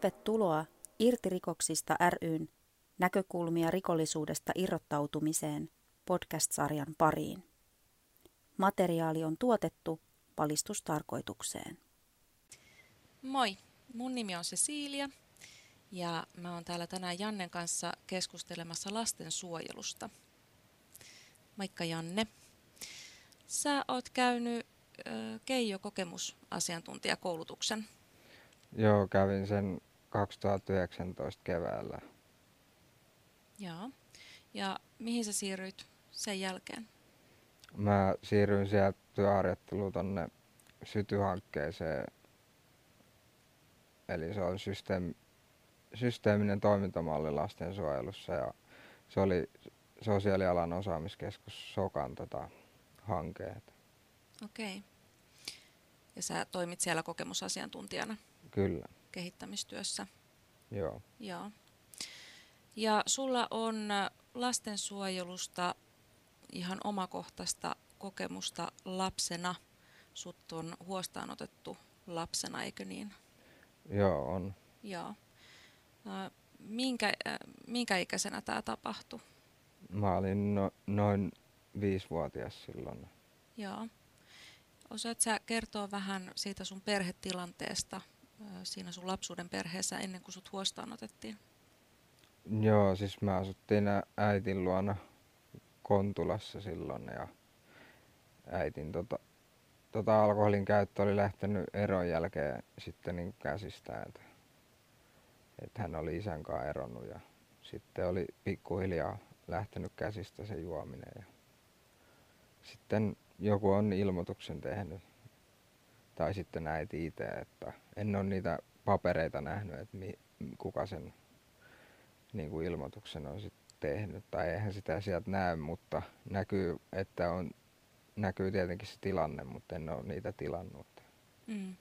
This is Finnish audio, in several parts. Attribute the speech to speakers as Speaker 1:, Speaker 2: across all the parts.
Speaker 1: Tervetuloa Irtirikoksista ryn näkökulmia rikollisuudesta irrottautumiseen podcast-sarjan pariin. Materiaali on tuotettu valistustarkoitukseen.
Speaker 2: Moi, mun nimi on Cecilia ja mä oon täällä tänään Jannen kanssa keskustelemassa lastensuojelusta. Moikka Janne. Sä oot käynyt Keijo kokemusasiantuntijakoulutuksen.
Speaker 3: Joo, kävin sen 2019 keväällä.
Speaker 2: Joo. Ja mihin sä siirryit sen jälkeen?
Speaker 3: Mä siirryin sieltä työharjoitteluun tonne sytyhankkeeseen. Eli se on systeemi, systeeminen toimintamalli lastensuojelussa ja se oli sosiaalialan osaamiskeskus Sokan tota, hankeet.
Speaker 2: Okei. Okay. Ja sä toimit siellä kokemusasiantuntijana?
Speaker 3: Kyllä.
Speaker 2: Kehittämistyössä?
Speaker 3: Joo.
Speaker 2: Joo. Ja sulla on lastensuojelusta ihan omakohtaista kokemusta lapsena. Sut on huostaan otettu lapsena, eikö niin?
Speaker 3: Joo, on.
Speaker 2: Joo. Minkä, minkä ikäisenä tämä tapahtui?
Speaker 3: Mä olin no, noin viisivuotias silloin.
Speaker 2: Joo. Osaat sä kertoa vähän siitä sun perhetilanteesta siinä sun lapsuuden perheessä ennen kuin sut huostaan otettiin?
Speaker 3: Joo, siis mä asuttiin äitin luona Kontulassa silloin ja äitin tota, tota alkoholin käyttö oli lähtenyt eron jälkeen sitten niin käsistä, että, että hän oli isän kanssa eronnut ja sitten oli pikkuhiljaa lähtenyt käsistä se juominen. Ja sitten joku on ilmoituksen tehnyt, tai sitten äiti itse, että en ole niitä papereita nähnyt, että mi, kuka sen niin kuin ilmoituksen on sitten tehnyt, tai eihän sitä sieltä näe, mutta näkyy, että on, näkyy tietenkin se tilanne, mutta en ole niitä tilannut.
Speaker 2: Mm.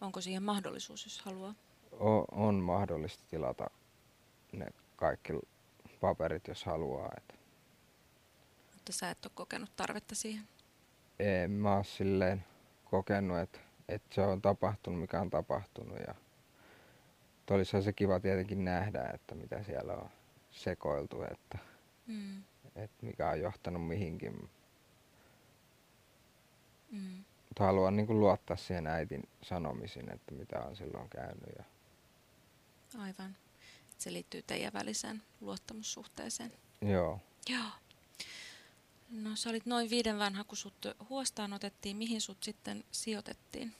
Speaker 2: Onko siihen mahdollisuus, jos haluaa?
Speaker 3: O, on mahdollista tilata ne kaikki paperit, jos haluaa. Että.
Speaker 2: Mutta sä et ole kokenut tarvetta siihen?
Speaker 3: En mä ole silleen kokenut, että, että se on tapahtunut, mikä on tapahtunut. Ja olisihan se kiva tietenkin nähdä, että mitä siellä on sekoiltu, että, mm. että mikä on johtanut mihinkin. Mm. Mutta haluan niin luottaa siihen äitin sanomisiin, että mitä on silloin käynyt. Ja...
Speaker 2: Aivan. Se liittyy teidän väliseen luottamussuhteeseen.
Speaker 3: Joo.
Speaker 2: Joo. No sä olit noin viiden vanha, kun sut huostaan otettiin. Mihin sut sitten sijoitettiin?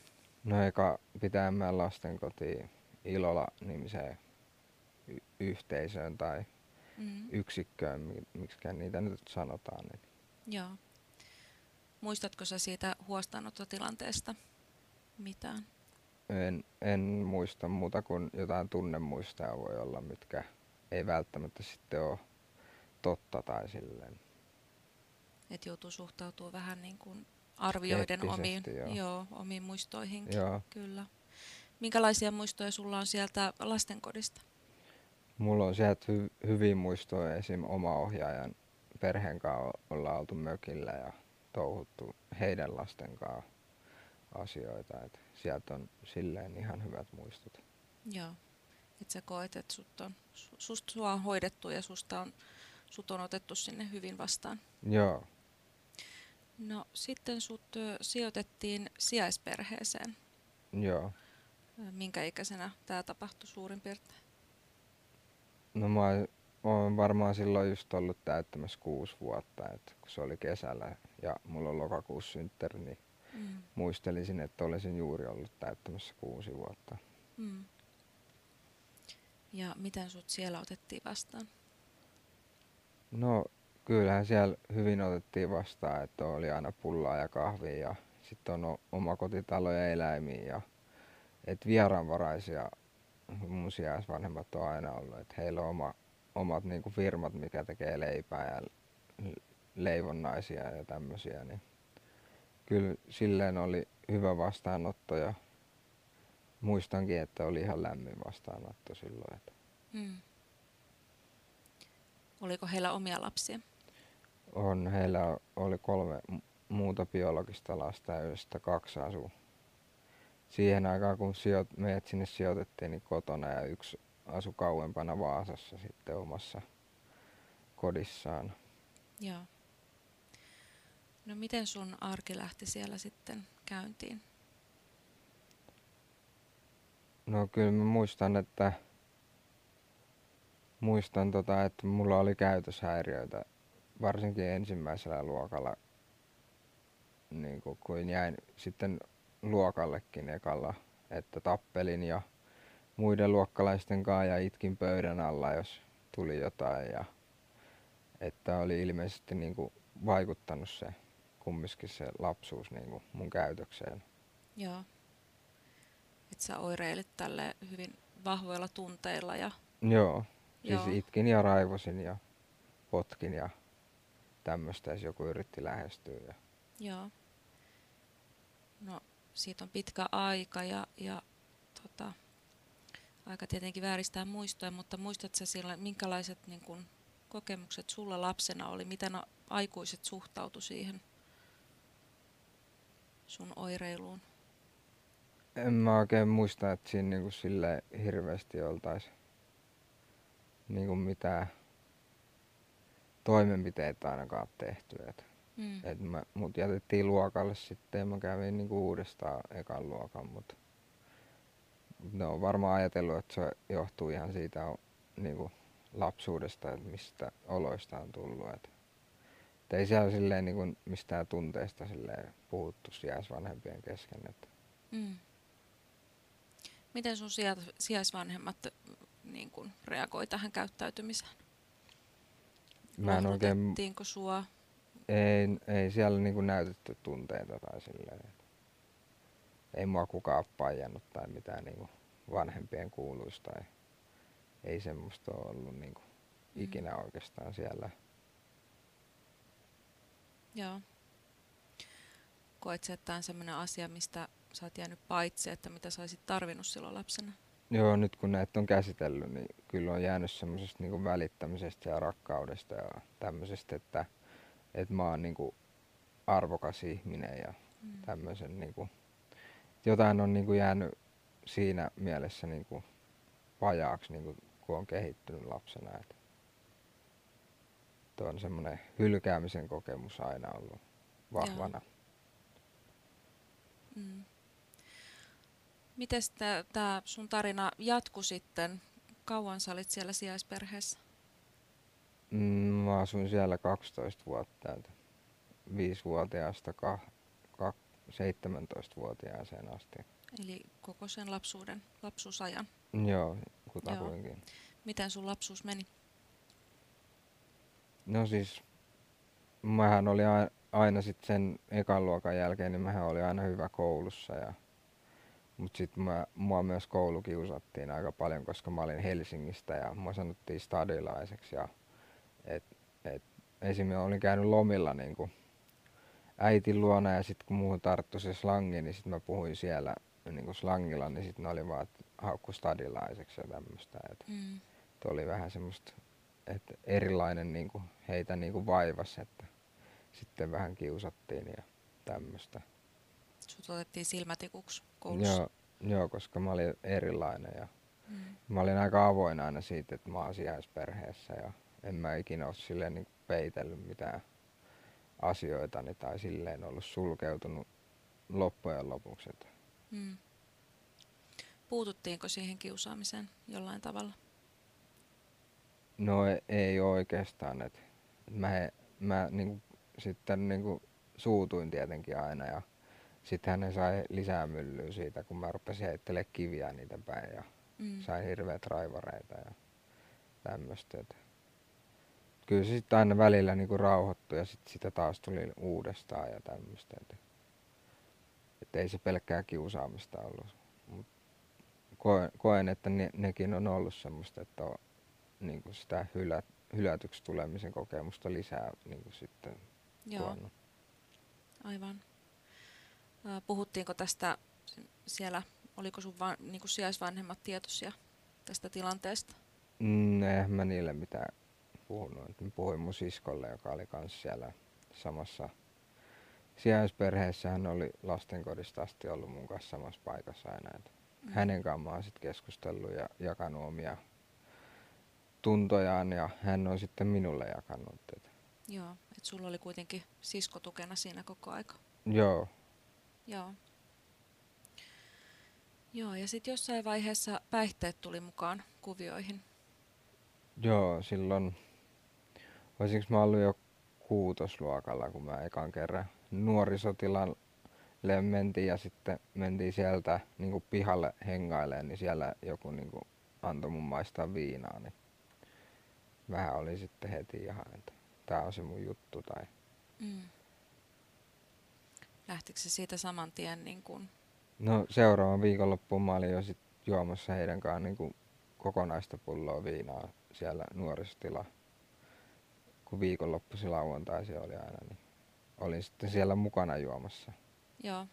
Speaker 3: No eka pitäämään lastenkotiin Ilola-nimiseen y- yhteisöön tai mm. yksikköön, miksi niitä nyt sanotaan. Niin.
Speaker 2: Joo. Muistatko sä siitä huostaanottotilanteesta mitään?
Speaker 3: En, en muista muuta kuin jotain tunnemuistoja voi olla, mitkä ei välttämättä sitten ole totta tai silleen.
Speaker 2: Että joutuu suhtautumaan vähän niin kuin arvioiden omiin, joo. Joo, omiin muistoihin.
Speaker 3: Joo.
Speaker 2: Kyllä. Minkälaisia muistoja sulla on sieltä lastenkodista?
Speaker 3: Mulla on sieltä hy- hyviä muistoja esim. oma ohjaajan perheen kanssa ollaan oltu mökillä ja touhuttu heidän lasten kanssa asioita. Et sieltä on silleen ihan hyvät muistot.
Speaker 2: Joo. Et sä koet, että sut on, sust sua on hoidettu ja susta on, sut on otettu sinne hyvin vastaan.
Speaker 3: Joo.
Speaker 2: No sitten sut sijoitettiin sijaisperheeseen.
Speaker 3: Joo.
Speaker 2: Minkä ikäisenä tämä tapahtui suurin piirtein?
Speaker 3: No mä oon varmaan silloin just ollut täyttämässä kuusi vuotta, että kun se oli kesällä ja mulla on lokakuussa synttäri, niin mm. muistelisin, että olisin juuri ollut täyttämässä kuusi vuotta. Mm.
Speaker 2: Ja miten sut siellä otettiin vastaan?
Speaker 3: No kyllähän siellä hyvin otettiin vastaan, että oli aina pullaa ja kahvia ja sitten on omakotitalo ja eläimiä ja et vieraanvaraisia mun sijaisvanhemmat on aina ollut, että heillä on oma, omat niinku firmat, mikä tekee leipää ja leivonnaisia ja tämmöisiä, niin kyllä silleen oli hyvä vastaanotto ja muistankin, että oli ihan lämmin vastaanotto silloin. Että. Hmm.
Speaker 2: Oliko heillä omia lapsia?
Speaker 3: On, heillä oli kolme muuta biologista lasta, joista kaksi asuu siihen aikaan, kun sijoit, meidät sinne sijoitettiin, niin kotona ja yksi asui kauempana Vaasassa sitten omassa kodissaan.
Speaker 2: Joo. No miten sun arki lähti siellä sitten käyntiin?
Speaker 3: No kyllä mä muistan, että muistan tota, että mulla oli käytöshäiriöitä varsinkin ensimmäisellä luokalla, niin kun jäin sitten luokallekin ekalla, että tappelin ja muiden luokkalaisten kanssa ja itkin pöydän alla, jos tuli jotain. Ja, että oli ilmeisesti niin kuin vaikuttanut se kumminkin se lapsuus niin kuin mun käytökseen.
Speaker 2: Joo. Että sä oireilit tälle hyvin vahvoilla tunteilla. Ja...
Speaker 3: Joo. Siis Joo. itkin ja raivosin ja potkin ja tämmöistä, jos joku yritti lähestyä. Ja...
Speaker 2: Joo. No, siitä on pitkä aika ja, ja tota, aika tietenkin vääristää muistoja, mutta muistatko sä sillä, minkälaiset niin kun, kokemukset sulla lapsena oli, miten aikuiset suhtautu siihen sun oireiluun?
Speaker 3: En mä oikein muista, että siinä niin sille hirveästi oltaisi niin mitään toimenpiteitä ainakaan tehty. Et, mm. et mä, mut jätettiin luokalle sitten ja mä kävin niinku uudestaan ekan luokan, mutta ne on varmaan ajatellut, että se johtuu ihan siitä niinku lapsuudesta, että mistä oloista on tullut. Et, et ei siellä silleen niinku mistään tunteista silleen puhuttu sijaisvanhempien kesken. Et. Mm.
Speaker 2: Miten sun sijaisvanhemmat niin kun, reagoi tähän käyttäytymiseen? Mä en oikein... sua?
Speaker 3: Ei, ei siellä niinku näytetty tunteita tai silleen. Ei mua kukaan paijannut tai mitään niinku vanhempien kuuluista. Tai ei semmoista ole ollut niinku mm. ikinä oikeastaan siellä.
Speaker 2: Joo. Koet että tämä on sellainen asia, mistä sä oot jäänyt paitsi, että mitä sä olisit tarvinnut silloin lapsena?
Speaker 3: Joo, nyt kun näitä on käsitellyt, niin kyllä on jäänyt semmoisesta niin välittämisestä ja rakkaudesta ja tämmöisestä, että, että mä oon niin kuin arvokas ihminen ja mm. tämmöisen niin kuin, jotain on niin kuin jäänyt siinä mielessä niin kuin vajaaksi, niin kuin, kun on kehittynyt lapsena. Että tuo on semmoinen hylkäämisen kokemus aina ollut vahvana. Mm.
Speaker 2: Miten tämä sun tarina jatkui sitten? Kauan sä olit siellä sijaisperheessä?
Speaker 3: Mm, mä asuin siellä 12 vuotta, 5-vuotiaasta 17-vuotiaaseen asti.
Speaker 2: Eli koko sen lapsuuden, lapsuusajan?
Speaker 3: Joo, kutakuinkin. Joo.
Speaker 2: Miten sun lapsuus meni?
Speaker 3: No siis, mähän oli aina, aina sitten sen ekan luokan jälkeen, niin mähän oli aina hyvä koulussa ja mutta sitten mua myös koulukiusattiin aika paljon, koska mä olin Helsingistä ja mua sanottiin stadilaiseksi. Ja et, et, esimerkiksi olin käynyt lomilla niin kuin äitin luona ja sitten kun muuhun tarttui se slangi, niin sitten mä puhuin siellä niin kuin slangilla, niin sitten ne oli vaan haukku stadilaiseksi ja tämmöistä. Mm. oli vähän semmoista, että erilainen niin kuin heitä niin kuin vaivas, että sitten vähän kiusattiin ja tämmöistä.
Speaker 2: Sut otettiin silmätikuksi koulussa?
Speaker 3: Joo, joo, koska mä olin erilainen ja mm. mä olin aika avoin aina siitä, että mä oon sijaisperheessä ja en mä ikinä ole silleen niin peitellyt mitään asioita tai silleen ollut sulkeutunut loppujen lopuksi. Mm.
Speaker 2: Puututtiinko siihen kiusaamiseen jollain tavalla?
Speaker 3: No ei, ei oikeastaan. Et mä, mä niin, sitten niin suutuin tietenkin aina ja sitten hän sai lisää myllyä siitä, kun mä rupesin heittelemään kiviä niitä päin ja mm. sain hirveät raivareita ja tämmöistä. Kyllä se sitten aina välillä niinku rauhoittui ja sitten sitä taas tuli uudestaan ja tämmöistä. Että et ei se pelkkää kiusaamista ollut. Mut koen, koen, että ne, nekin on ollut semmoista, että on niinku sitä hylä, hylätyksi tulemisen kokemusta lisää niinku sitten Joo. tuonut.
Speaker 2: Aivan. Puhuttiinko tästä siellä, oliko sun va, niin kuin sijaisvanhemmat tietoisia tästä tilanteesta?
Speaker 3: Mm, eihän mä niille mitään puhunut. Mä puhuin mun siskolle, joka oli kanssa siellä samassa sijaisperheessä hän oli lastenkodista asti ollut mun kanssa samassa paikassa aina. Et
Speaker 2: Mm.
Speaker 3: Hänen kanssaan mä oon sit keskustellut ja jakanut omia tuntojaan ja hän on sitten minulle jakanut. Et
Speaker 2: Joo, että sulla oli kuitenkin sisko tukena siinä koko aika.
Speaker 3: joo,
Speaker 2: Joo. Joo, ja sitten jossain vaiheessa päihteet tuli mukaan kuvioihin.
Speaker 3: joo, silloin, olisinko mä ollut jo kuutosluokalla, kun mä ekan kerran nuorisotilalle mentiin ja sitten mentiin sieltä niin pihalle hengailemaan, niin siellä joku niin antoi mun maistaa viinaa, niin vähän oli sitten heti ihan, että tää on se mun juttu tai
Speaker 2: Mm. Lähtikö se siitä saman tien niin kuin,
Speaker 3: No seuraavan viikonloppuun mä olin jo sit juomassa heidän kanssaan niin kokonaista pulloa viinaa siellä nuorisotila. Kun viikonloppuisin lauantaisin oli aina, niin olin sitten siellä mukana juomassa.
Speaker 2: joo,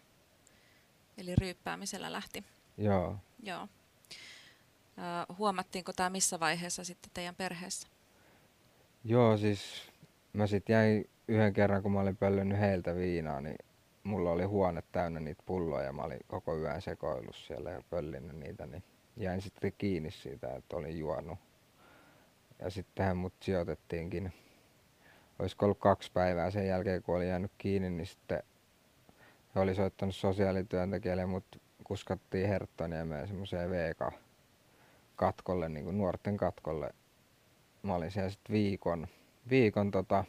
Speaker 2: eli ryyppäämisellä lähti.
Speaker 3: Joo,
Speaker 2: Joo. Ö, huomattiinko tämä missä vaiheessa sitten teidän perheessä?
Speaker 3: joo siis mä sit jäin yhden kerran, kun mä olin pöllännyt heiltä viinaa, niin mulla oli huone täynnä niitä pulloja ja mä olin koko yön sekoillut siellä ja pöllinyt niitä, niin jäin sitten kiinni siitä, että olin juonut. Ja sittenhän mut sijoitettiinkin, olisiko ollut kaksi päivää sen jälkeen, kun olin jäänyt kiinni, niin sitten he oli soittanut sosiaalityöntekijälle, mut kuskattiin Herttoniemeen semmoiseen VK-katkolle, niin kuin nuorten katkolle. Mä olin siellä sitten viikon, viikon tota,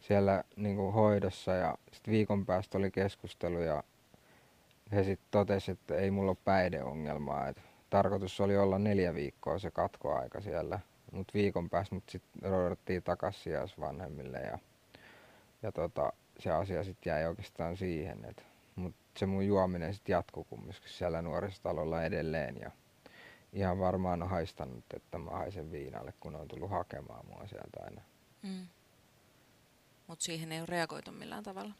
Speaker 3: siellä niin kuin hoidossa ja sitten viikon päästä oli keskustelu ja he sitten totesi, että ei mulla ole päihdeongelmaa. Et tarkoitus oli olla neljä viikkoa se katkoaika siellä, mutta viikon päästä mut sitten roudattiin takaisin sijaisvanhemmille ja, ja tota, se asia sitten jäi oikeastaan siihen. Et, mut se mun juominen sitten jatkui kumminkin siellä nuorisotalolla edelleen ja ihan varmaan on haistanut, että mä haisen viinalle, kun on tullut hakemaan mua sieltä aina.
Speaker 2: Mm. Mutta siihen ei ole reagoitu millään tavalla.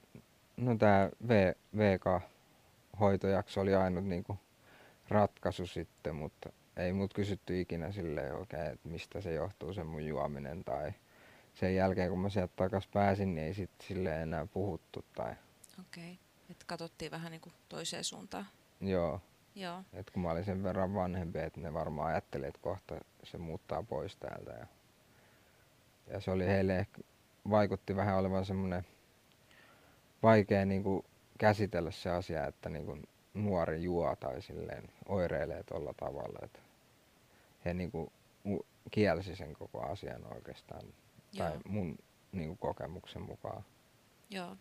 Speaker 3: No tämä v, VK-hoitojakso oli ainut niinku ratkaisu sitten, mutta ei mut kysytty ikinä silleen oikein, että mistä se johtuu se mun juominen tai sen jälkeen kun mä sieltä takas pääsin, niin ei sit sille enää puhuttu tai
Speaker 2: Okei. Okay. Että katsottiin vähän niin kuin toiseen suuntaan.
Speaker 3: joo,
Speaker 2: Joo.
Speaker 3: että kun mä olin sen verran vanhempi, että ne varmaan ajatteli, että kohta se muuttaa pois täältä ja, ja se oli heille ehkä, vaikutti vähän olevan semmoinen vaikea niinku käsitellä se asia, että niinku nuori juo tai silleen oireilee tuolla tavalla, että he niinku u- kielsi sen koko asian oikeastaan, tai
Speaker 2: Joo.
Speaker 3: mun niinku kokemuksen mukaan.
Speaker 2: Joo.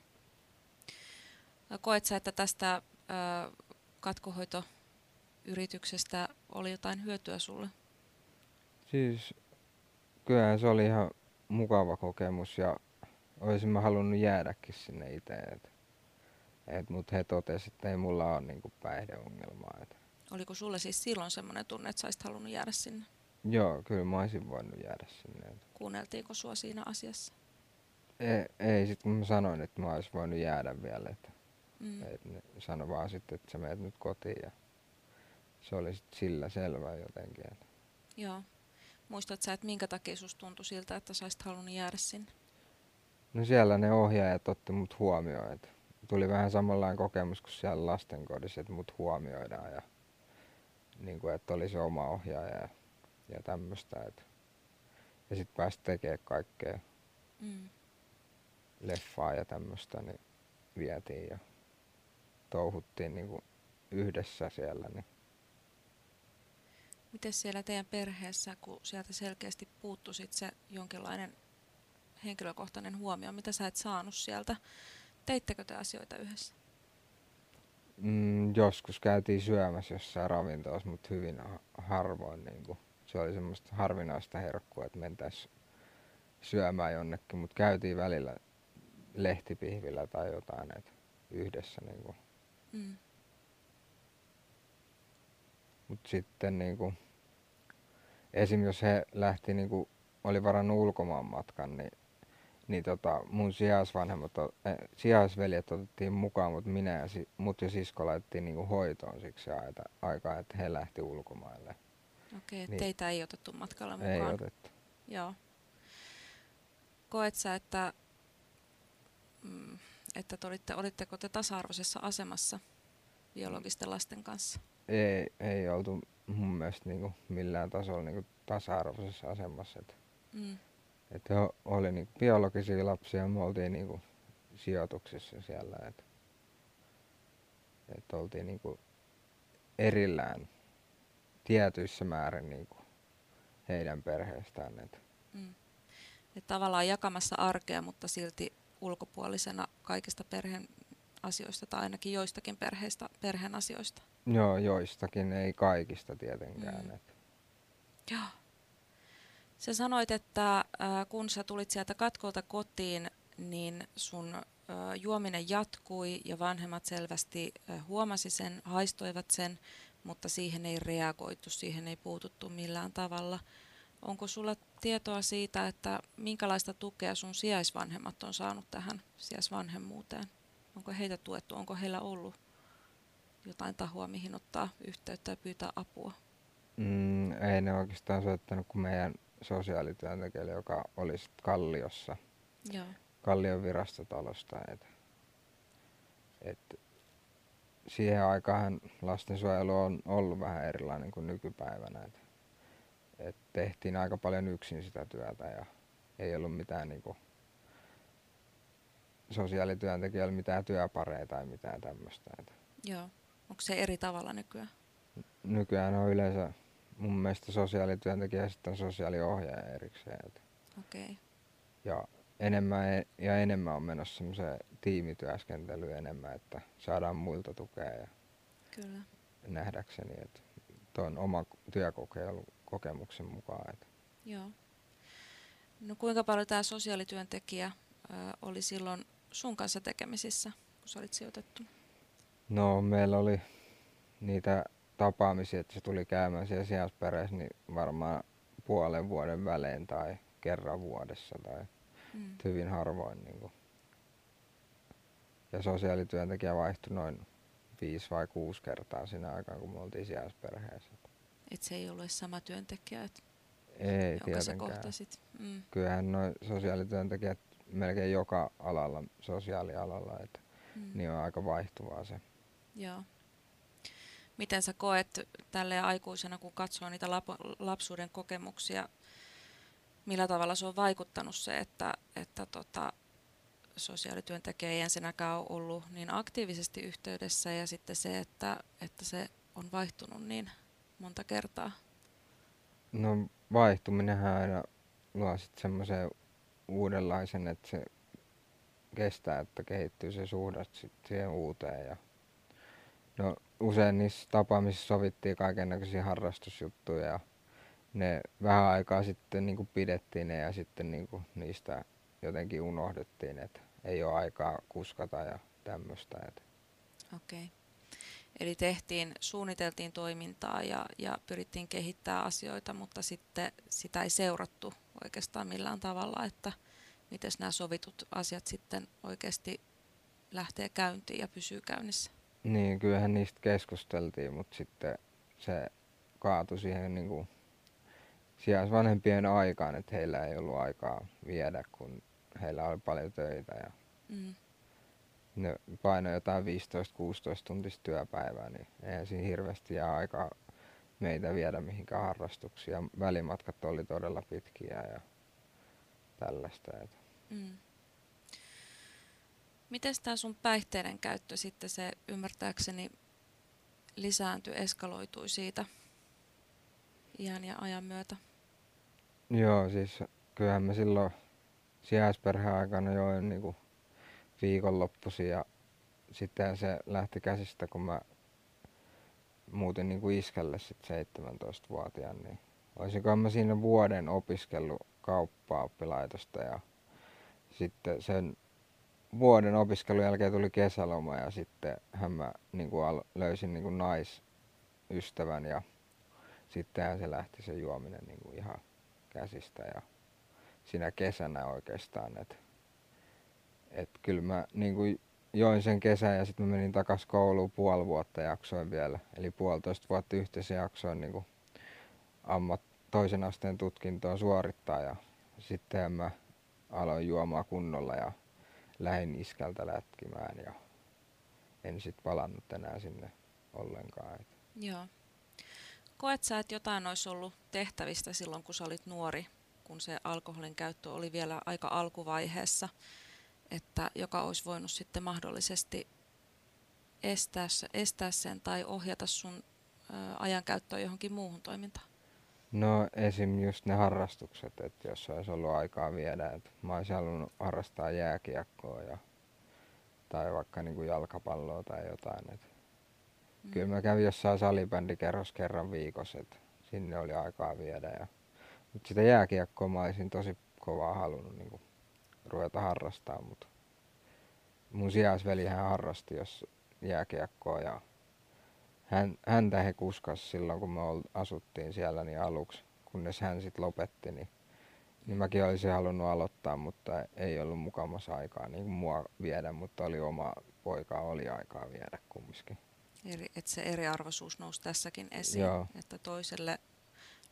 Speaker 2: No, Koet sä, että tästä ö, katkohoitoyrityksestä oli jotain hyötyä sulle?
Speaker 3: Siis kyllähän se oli ihan mukava kokemus ja olisin mä halunnut jäädäkin sinne itse. Et, et, mut he totesivat, että ei mulla ole niinku päihdeongelmaa. Et,
Speaker 2: Oliko sulle siis silloin semmoinen tunne, että sä olisit halunnut jäädä sinne?
Speaker 3: joo, kyllä mä olisin voinut jäädä sinne. Et,
Speaker 2: Kuunneltiinko sua siinä asiassa?
Speaker 3: ei, ei sit kun mä sanoin, että mä olisin voinut jäädä vielä. Et,
Speaker 2: Mm.
Speaker 3: et ne sano vaan sitten, että sä meet nyt kotiin ja se oli sit sillä selvä jotenkin. Et,
Speaker 2: Joo. Muistat sä, että minkä takia susta tuntui siltä, että sä olisit halunnut jäädä sinne?
Speaker 3: No siellä ne ohjaajat otti mut huomioon. Et tuli vähän samanlainen kokemus kuin siellä lastenkodissa, että mut huomioidaan ja niin kuin, että oli se oma ohjaaja ja, ja tämmöistä. Et, ja sitten pääsi tekemään kaikkea
Speaker 2: Mm.
Speaker 3: leffaa ja tämmöistä, niin vietiin ja touhuttiin niin kuin yhdessä siellä. Niin.
Speaker 2: Miten siellä teidän perheessä, kun sieltä selkeästi puuttu sit se jonkinlainen henkilökohtainen huomio, mitä sä et saanut sieltä? Teittekö te asioita yhdessä?
Speaker 3: Mm, joskus käytiin syömässä jossain ravintolassa, mutta hyvin ha- harvoin. Niin kuin. Se oli semmoista harvinaista herkkua, että mentäisiin syömään jonnekin, mutta käytiin välillä lehtipihvillä tai jotain et yhdessä. Niin kuin.
Speaker 2: Mm.
Speaker 3: Mutta sitten niin kuin, esim. jos he lähti, niin kuin, oli varannut ulkomaan matkan, niin, niin tota, mun sijaisvanhemmat, eh, sijaisveljet otettiin mukaan, mutta minä ja si, mut ja sisko laitettiin niin kuin hoitoon siksi aita, aikaa, että he lähti ulkomaille.
Speaker 2: Okei, okay,
Speaker 3: Niin.
Speaker 2: teitä ei otettu matkalle mukaan.
Speaker 3: Ei otettu.
Speaker 2: Joo. Koet sä, että, mm, että te olitte, olitteko te tasa-arvoisessa asemassa biologisten lasten kanssa?
Speaker 3: Ei, ei oltu mun mielestä niin kuin millään tasolla niin kuin tasa-arvoisessa asemassa. Että,
Speaker 2: Mm.
Speaker 3: että he oli niin kuin biologisia lapsia ja me oltiin niin kuin sijoituksissa siellä. Että, että oltiin niin kuin erillään tietyissä määrin niin kuin heidän perheestään. Että,
Speaker 2: Mm. Et tavallaan jakamassa arkea, mutta silti ulkopuolisena kaikista perheen asioista tai ainakin joistakin perheistä, perheen asioista.
Speaker 3: Joo, joistakin, ei kaikista tietenkään.
Speaker 2: Mm.
Speaker 3: Että,
Speaker 2: Joo. Sä sanoit, että äh, kun sä tulit sieltä katkolta kotiin, niin sun äh, juominen jatkui ja vanhemmat selvästi äh, huomasi sen, haistoivat sen, mutta siihen ei reagoitu, siihen ei puututtu millään tavalla. Onko sulla tietoa siitä, että minkälaista tukea sun sijaisvanhemmat on saanut tähän sijaisvanhemmuuteen? Onko heitä tuettu, onko heillä ollut jotain tahoa, mihin ottaa yhteyttä ja pyytää apua?
Speaker 3: mm, ei ne oikeastaan soittanut kuin meidän sosiaalityöntekijälle, joka oli Kalliossa.
Speaker 2: Joo.
Speaker 3: Kallion virastotalosta. Et, et siihen aikaan lastensuojelu on ollut vähän erilainen kuin nykypäivänä. Et, et tehtiin aika paljon yksin sitä työtä ja ei ollut mitään niinku, sosiaalityöntekijöillä mitään työpareja tai mitään tämmöistä.
Speaker 2: Joo. Onko se eri tavalla nykyään?
Speaker 3: nykyään on yleensä mun mielestä sosiaalityöntekijä ja sitten sosiaaliohjaaja erikseen.
Speaker 2: Okei. Okay.
Speaker 3: ja enemmän e- ja enemmän on menossa semmoiseen tiimityöskentelyyn enemmän, että saadaan muilta tukea ja
Speaker 2: Kyllä.
Speaker 3: nähdäkseni, että tuon oma työkokemuksen mukaan. Että
Speaker 2: Joo. No kuinka paljon tämä sosiaalityöntekijä ö, oli silloin sun kanssa tekemisissä, kun sä olit sijoitettu?
Speaker 3: No, meillä oli niitä tapaamisia, että se tuli käymään siellä sijaisperässä, niin varmaan puolen vuoden välein tai kerran vuodessa tai
Speaker 2: Mm.
Speaker 3: hyvin harvoin. Niin kuin. Ja sosiaalityöntekijä vaihtui noin viisi vai kuusi kertaa siinä aikaan, kun me oltiin sijaisperheessä.
Speaker 2: Et se ei ollut edes sama työntekijä, et,
Speaker 3: Ei
Speaker 2: jonka sä kohtasit. Mm.
Speaker 3: Kyllähän noin sosiaalityöntekijät melkein joka alalla, sosiaalialalla, että
Speaker 2: Mm.
Speaker 3: niin on aika vaihtuvaa se.
Speaker 2: Joo. Miten sä koet tälleen aikuisena, kun katsoo niitä lap- lapsuuden kokemuksia, millä tavalla se on vaikuttanut se, että, että tota, sosiaalityöntekijä ei ensinnäkään ole ollut niin aktiivisesti yhteydessä ja sitten se, että, että se on vaihtunut niin monta kertaa.
Speaker 3: No vaihtuminenhan aina luo sitten semmoisen uudenlaisen, että se kestää, että kehittyy se suhde sit siihen uuteen. Ja no usein niissä tapaamisissa sovittiin kaikennäköisiä harrastusjuttuja ja ne vähän aikaa sitten niin kuin pidettiin ne ja sitten niin kuin niistä jotenkin unohdettiin, että ei ole aikaa kuskata ja tämmöistä.
Speaker 2: Okei. Eli tehtiin, suunniteltiin toimintaa ja, ja pyrittiin kehittämään asioita, mutta sitten sitä ei seurattu oikeastaan millään tavalla, että miten nämä sovitut asiat sitten oikeasti lähtee käyntiin ja pysyy käynnissä.
Speaker 3: Niin, kyllähän niistä keskusteltiin, mutta sitten se kaatui siihen niin kuin sijaisvanhempien aikaan, että heillä ei ollut aikaa viedä, kun heillä oli paljon töitä ja
Speaker 2: Mm.
Speaker 3: ne painoi jotain 15-16 tuntista työpäivää, niin eihän siinä hirveästi jää aikaa meitä viedä mihinkään harrastuksiin. Ja välimatkat oli todella pitkiä ja tällaista.
Speaker 2: Mm. Miten tämä sun päihteiden käyttö sitten se ymmärtääkseni lisääntyi, eskaloitui siitä iän ja ajan myötä?
Speaker 3: Joo, siis kyllähän mä silloin sijaisperheen aikana join niinku viikonloppuisin ja sitten se lähti käsistä, kun mä muutin niinku iskälle sit 17-vuotiaan, niin olisinkohan mä siinä vuoden opiskellut kauppa-oppilaitosta ja sitten sen vuoden opiskelun jälkeen tuli kesäloma ja sitten mä niinku al- löysin niinku naisystävän ja sittenhän se lähti se juominen niinku ihan käsistä ja sinä kesänä oikeastaan, että et kyllä mä niinku join sen kesän ja sitten menin takas kouluun puoli vuotta jaksoin vielä, eli puolitoista vuotta yhteensä jaksoin niinku ammat, toisen asteen tutkintoa suorittaa ja sitten mä aloin juomaan kunnolla ja lähin iskältä lätkimään ja en sitten palannut enää sinne ollenkaan. Et.
Speaker 2: Joo. Koet sä, että jotain olisi ollut tehtävistä silloin, kun sä olit nuori, kun se alkoholin käyttö oli vielä aika alkuvaiheessa, että joka olisi voinut sitten mahdollisesti estää, estää sen tai ohjata sun ö, ajankäyttöä johonkin muuhun toimintaan?
Speaker 3: No esim. just ne harrastukset, että jos olisi ollut aikaa viedä, että mä olisin halunnut harrastaa jääkiekkoa ja, tai vaikka niin kuin jalkapalloa tai jotain. Että mm. Kyllä mä kävin jossain salibändikerros kerran viikossa, että sinne oli aikaa viedä. Ja, mutta sitä jääkiekkoa mä olisin tosi kovaa halunnut niin kuin, ruveta harrastaa, mutta mun sijaisvelihän harrasti jos jääkiekkoa ja hän, häntä he kuskas silloin, kun me asuttiin siellä niin aluksi, kunnes hän sitten lopetti, niin, niin mäkin olisin halunnut aloittaa, mutta ei ollut mukamassa aikaa niin kuin mua viedä, mutta oli oma poika, oli aikaa viedä kumminkin.
Speaker 2: Eri, että se eriarvoisuus nousi tässäkin esiin, Joo. että toiselle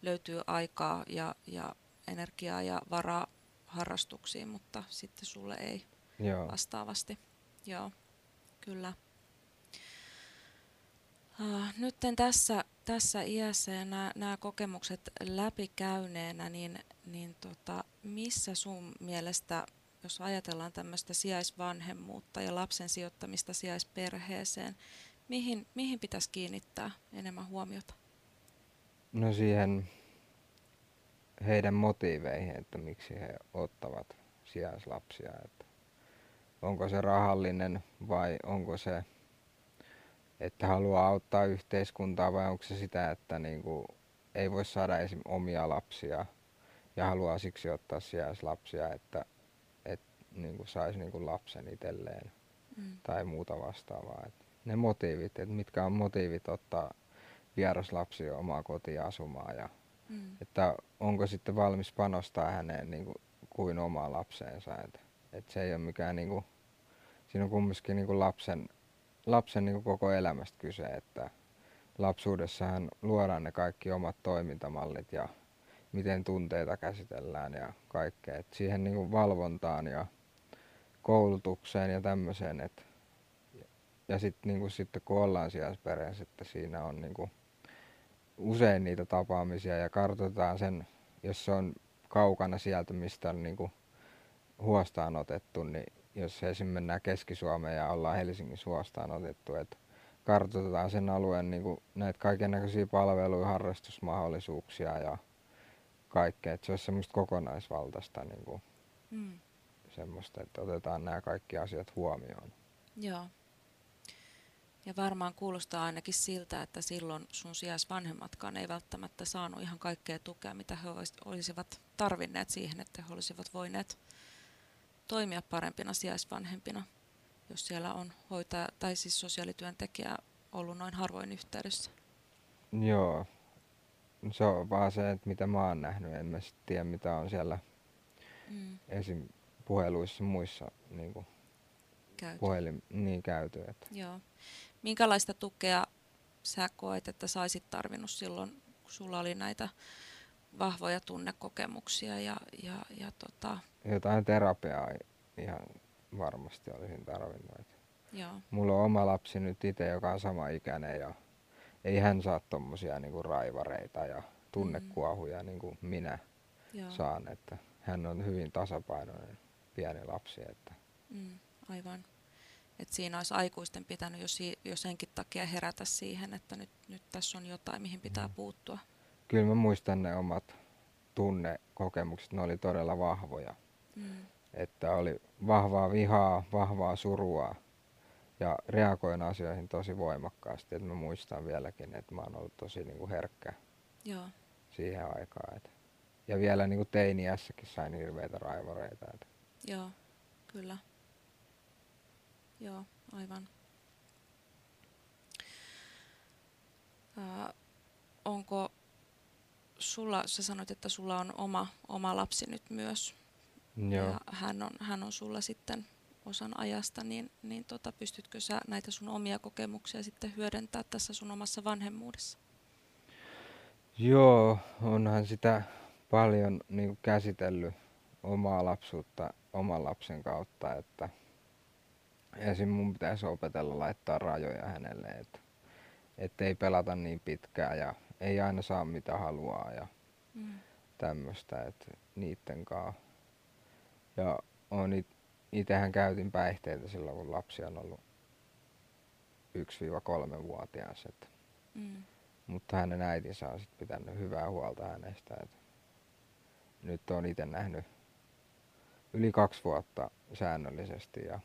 Speaker 2: löytyy aikaa ja, ja energiaa ja varaa harrastuksiin, mutta sitten sulle ei Joo. vastaavasti. Joo, kyllä. Uh, nyt tässä, tässä iässä ja nämä kokemukset läpikäyneenä, niin, niin tota, missä sun mielestä, jos ajatellaan tämmöistä sijaisvanhemmuutta ja lapsen sijoittamista sijaisperheeseen, mihin, mihin pitäisi kiinnittää enemmän huomiota?
Speaker 3: No siihen heidän motiiveihin, että miksi he ottavat sijaislapsia. Että onko se rahallinen vai onko se että haluaa auttaa yhteiskuntaa vai onko se sitä, että niin kuin ei voi saada esim. omia lapsia ja haluaa siksi ottaa sijaislapsia, että, että niin kuin saisi niin kuin lapsen itselleen mm. tai muuta vastaavaa. Et ne motiivit, että mitkä on motiivit ottaa vieraslapsi omaa kotiin asumaan ja mm. että onko sitten valmis panostaa häneen niin kuin, kuin omaan lapseensa. Että, että se ei ole mikään, niin kuin, siinä on kumminkin niin kuin lapsen lapsen niin koko elämästä kyse, että lapsuudessahan luodaan ne kaikki omat toimintamallit ja miten tunteita käsitellään ja kaikkea. Et siihen niin kuin valvontaan ja koulutukseen ja tämmöiseen. Et, ja sitten niin sitten kun ollaan sijaisperheessä, että siinä on niin kuin usein niitä tapaamisia ja kartoitetaan sen, jos se on kaukana sieltä, mistä on niin kuin huostaan otettu, niin jos esim. mennään Keski-Suomeen ja ollaan Helsingin suostaan otettu, että kartoitetaan sen alueen niin kuin näitä kaiken näköisiä palveluja, harrastusmahdollisuuksia ja kaikkea. Että se olisi semmoista kokonaisvaltaista niin kuin mm. semmoista, että otetaan nämä kaikki asiat huomioon.
Speaker 2: Joo. Ja varmaan kuulostaa ainakin siltä, että silloin sun sijaisvanhemmatkaan ei välttämättä saanut ihan kaikkea tukea, mitä he olisivat tarvinneet siihen, että he olisivat voineet toimia parempina sijaisvanhempina, jos siellä on hoitaja tai siis sosiaalityöntekijä ollut noin harvoin yhteydessä?
Speaker 3: Joo. Se on vaan se, että mitä mä oon nähnyt. En mä sit tiedä, mitä on siellä mm. esim. puheluissa muissa niin kuin käyty. Puhelin, niin käyty. Että.
Speaker 2: Joo. Minkälaista tukea sä koet, että saisit tarvinnut silloin, kun sulla oli näitä vahvoja tunnekokemuksia ja, ja, ja tota,
Speaker 3: jotain terapiaa ihan varmasti olisin tarvinnut.
Speaker 2: Joo.
Speaker 3: Mulla on oma lapsi nyt itse, joka on sama ikäinen ja ei hän saa tommosia niinku raivareita ja tunnekuohuja mm. niin kuin minä Joo. saan. Että hän on hyvin tasapainoinen pieni lapsi. Että.
Speaker 2: Mm, aivan. Et siinä olisi aikuisten pitänyt jo, si- jo senkin takia herätä siihen, että nyt, nyt tässä on jotain, mihin pitää mm. puuttua.
Speaker 3: Kyllä mä muistan ne omat tunnekokemukset, ne oli todella vahvoja. Mm. Että oli vahvaa vihaa, vahvaa surua ja reagoin asioihin tosi voimakkaasti. Että mä muistan vieläkin, että mä oon ollut tosi niin kuin herkkä
Speaker 2: Joo.
Speaker 3: siihen aikaan. Että. Ja vielä niin kuin teiniässäkin sain hirveitä raivoreita. Että.
Speaker 2: Joo, kyllä. Joo, aivan. Äh, onko sulla, sä sanoit, että sulla on oma, oma lapsi nyt myös.
Speaker 3: Joo.
Speaker 2: Ja hän on, hän on sulla sitten osan ajasta, niin, niin tota, pystytkö sä näitä sun omia kokemuksia sitten hyödyntää tässä sun omassa vanhemmuudessa?
Speaker 3: Joo, onhan sitä paljon niin kuin käsitellyt omaa lapsuutta oman lapsen kautta, että Esim. mun pitäisi opetella laittaa rajoja hänelle, että ei pelata niin pitkään ja ei aina saa mitä haluaa ja
Speaker 2: Mm.
Speaker 3: tämmöistä, että niitten kanssa. Ja on it, itehän käytin päihteitä silloin, kun lapsi on ollut 1-3-vuotias. Että,
Speaker 2: Mm.
Speaker 3: mutta hänen äitinsä on sit pitänyt hyvää huolta hänestä. Että nyt on itse nähnyt yli kaksi vuotta säännöllisesti ja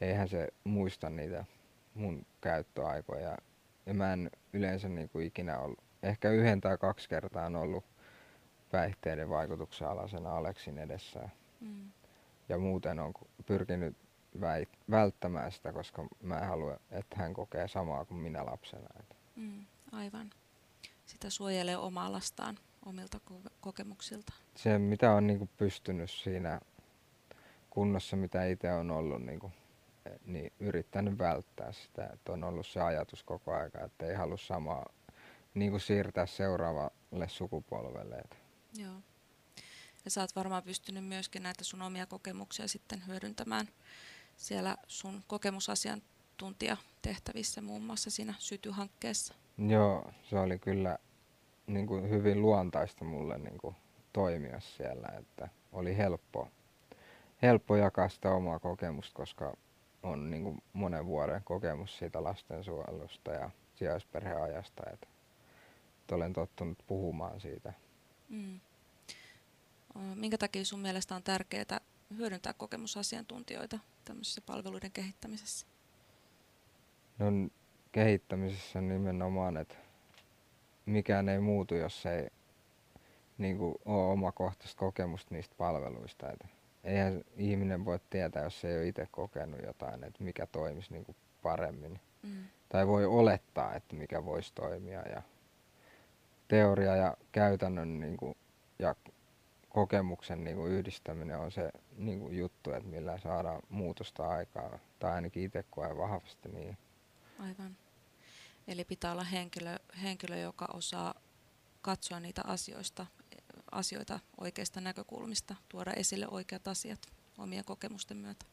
Speaker 3: eihän se muista niitä mun käyttöaikoja. Ja mä en yleensä niin kuin ikinä ollut, ehkä yhden tai kaksi kertaa on ollut päihteiden vaikutuksen alasena Aleksin edessä.
Speaker 2: Mm.
Speaker 3: Ja muuten on pyrkinyt väit- välttämään sitä, koska mä en halua, että hän kokee samaa kuin minä lapsena.
Speaker 2: Mm. Aivan. Sitä suojelee omaa lastaan omilta ko- kokemuksilta.
Speaker 3: Se, mitä on niin kuin pystynyt siinä kunnossa, mitä itse on ollut, niin, kuin, niin yrittänyt välttää sitä. Että on ollut se ajatus koko aika, että ei halua samaa niin kuin siirtää seuraavalle sukupolvelle.
Speaker 2: Joo. Ja sä oot varmaan pystynyt myöskin näitä sun omia kokemuksia sitten hyödyntämään siellä sun kokemusasiantuntijatehtävissä, muun muassa siinä Syty-hankkeessa.
Speaker 3: Joo, se oli kyllä niin kuin hyvin luontaista mulle niin kuin toimia siellä, että oli helppo, helppo jakaa sitä omaa kokemusta, koska on niin kuin monen vuoden kokemus siitä lastensuojelusta ja sijaisperheajasta, että, että olen tottunut puhumaan siitä.
Speaker 2: Mm. Minkä takia sun mielestä on tärkeää hyödyntää kokemusasiantuntijoita tämmöisessä palveluiden kehittämisessä?
Speaker 3: No kehittämisessä nimenomaan, että mikään ei muutu, jos ei niin kuin, ole omakohtaista kokemusta niistä palveluista. Et eihän ihminen voi tietää, jos ei ole itse kokenut jotain, että mikä toimisi niin kuin paremmin.
Speaker 2: Mm.
Speaker 3: Tai voi olettaa, että mikä voisi toimia. Ja teoria ja käytännön niin kuin, ja kokemuksen niin kuin, yhdistäminen on se niin kuin, juttu, että millä saadaan muutosta aikaa. Tai ainakin itse koen vahvasti niin.
Speaker 2: Aivan. Eli pitää olla henkilö, henkilö, joka osaa katsoa niitä asioista, asioita oikeista näkökulmista, tuoda esille oikeat asiat omien kokemusten myötä.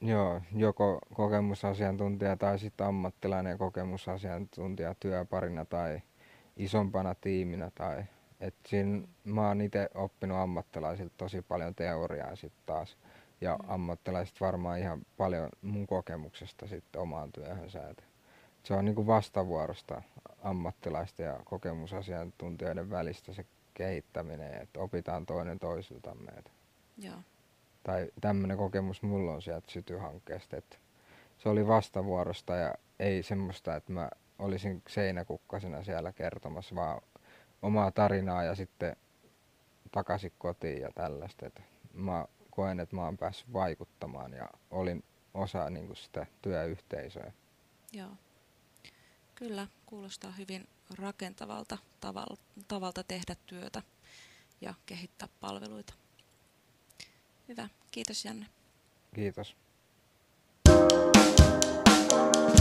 Speaker 3: Joo, joko kokemusasiantuntija tai sitten ammattilainen kokemusasiantuntija työparina tai isompana tiiminä. Tai, et siinä mä oon itse oppinut ammattilaisilta tosi paljon teoriaa sitten taas. Ja
Speaker 2: Mm.
Speaker 3: ammattilaiset varmaan ihan paljon mun kokemuksesta sitten omaan työhönsä. Et se on niinku vastavuorosta ammattilaisten ja kokemusasiantuntijoiden välistä se kehittäminen, että opitaan toinen toisiltamme. Et
Speaker 2: Joo.
Speaker 3: tai tämmöinen kokemus mulla on sieltä sytyhankkeesta, että se oli vastavuorosta ja ei semmoista, että mä olisin seinäkukkasena siellä kertomassa, vaan omaa tarinaa ja sitten takaisin kotiin ja tällaista. Et mä koen, että mä oon päässyt vaikuttamaan ja olin osa niin kuin sitä työyhteisöä.
Speaker 2: Joo. Kyllä, kuulostaa hyvin rakentavalta tavalla, tavalta tehdä työtä ja kehittää palveluita. Hyvä, kiitos Janne.
Speaker 3: Kiitos.
Speaker 1: Thank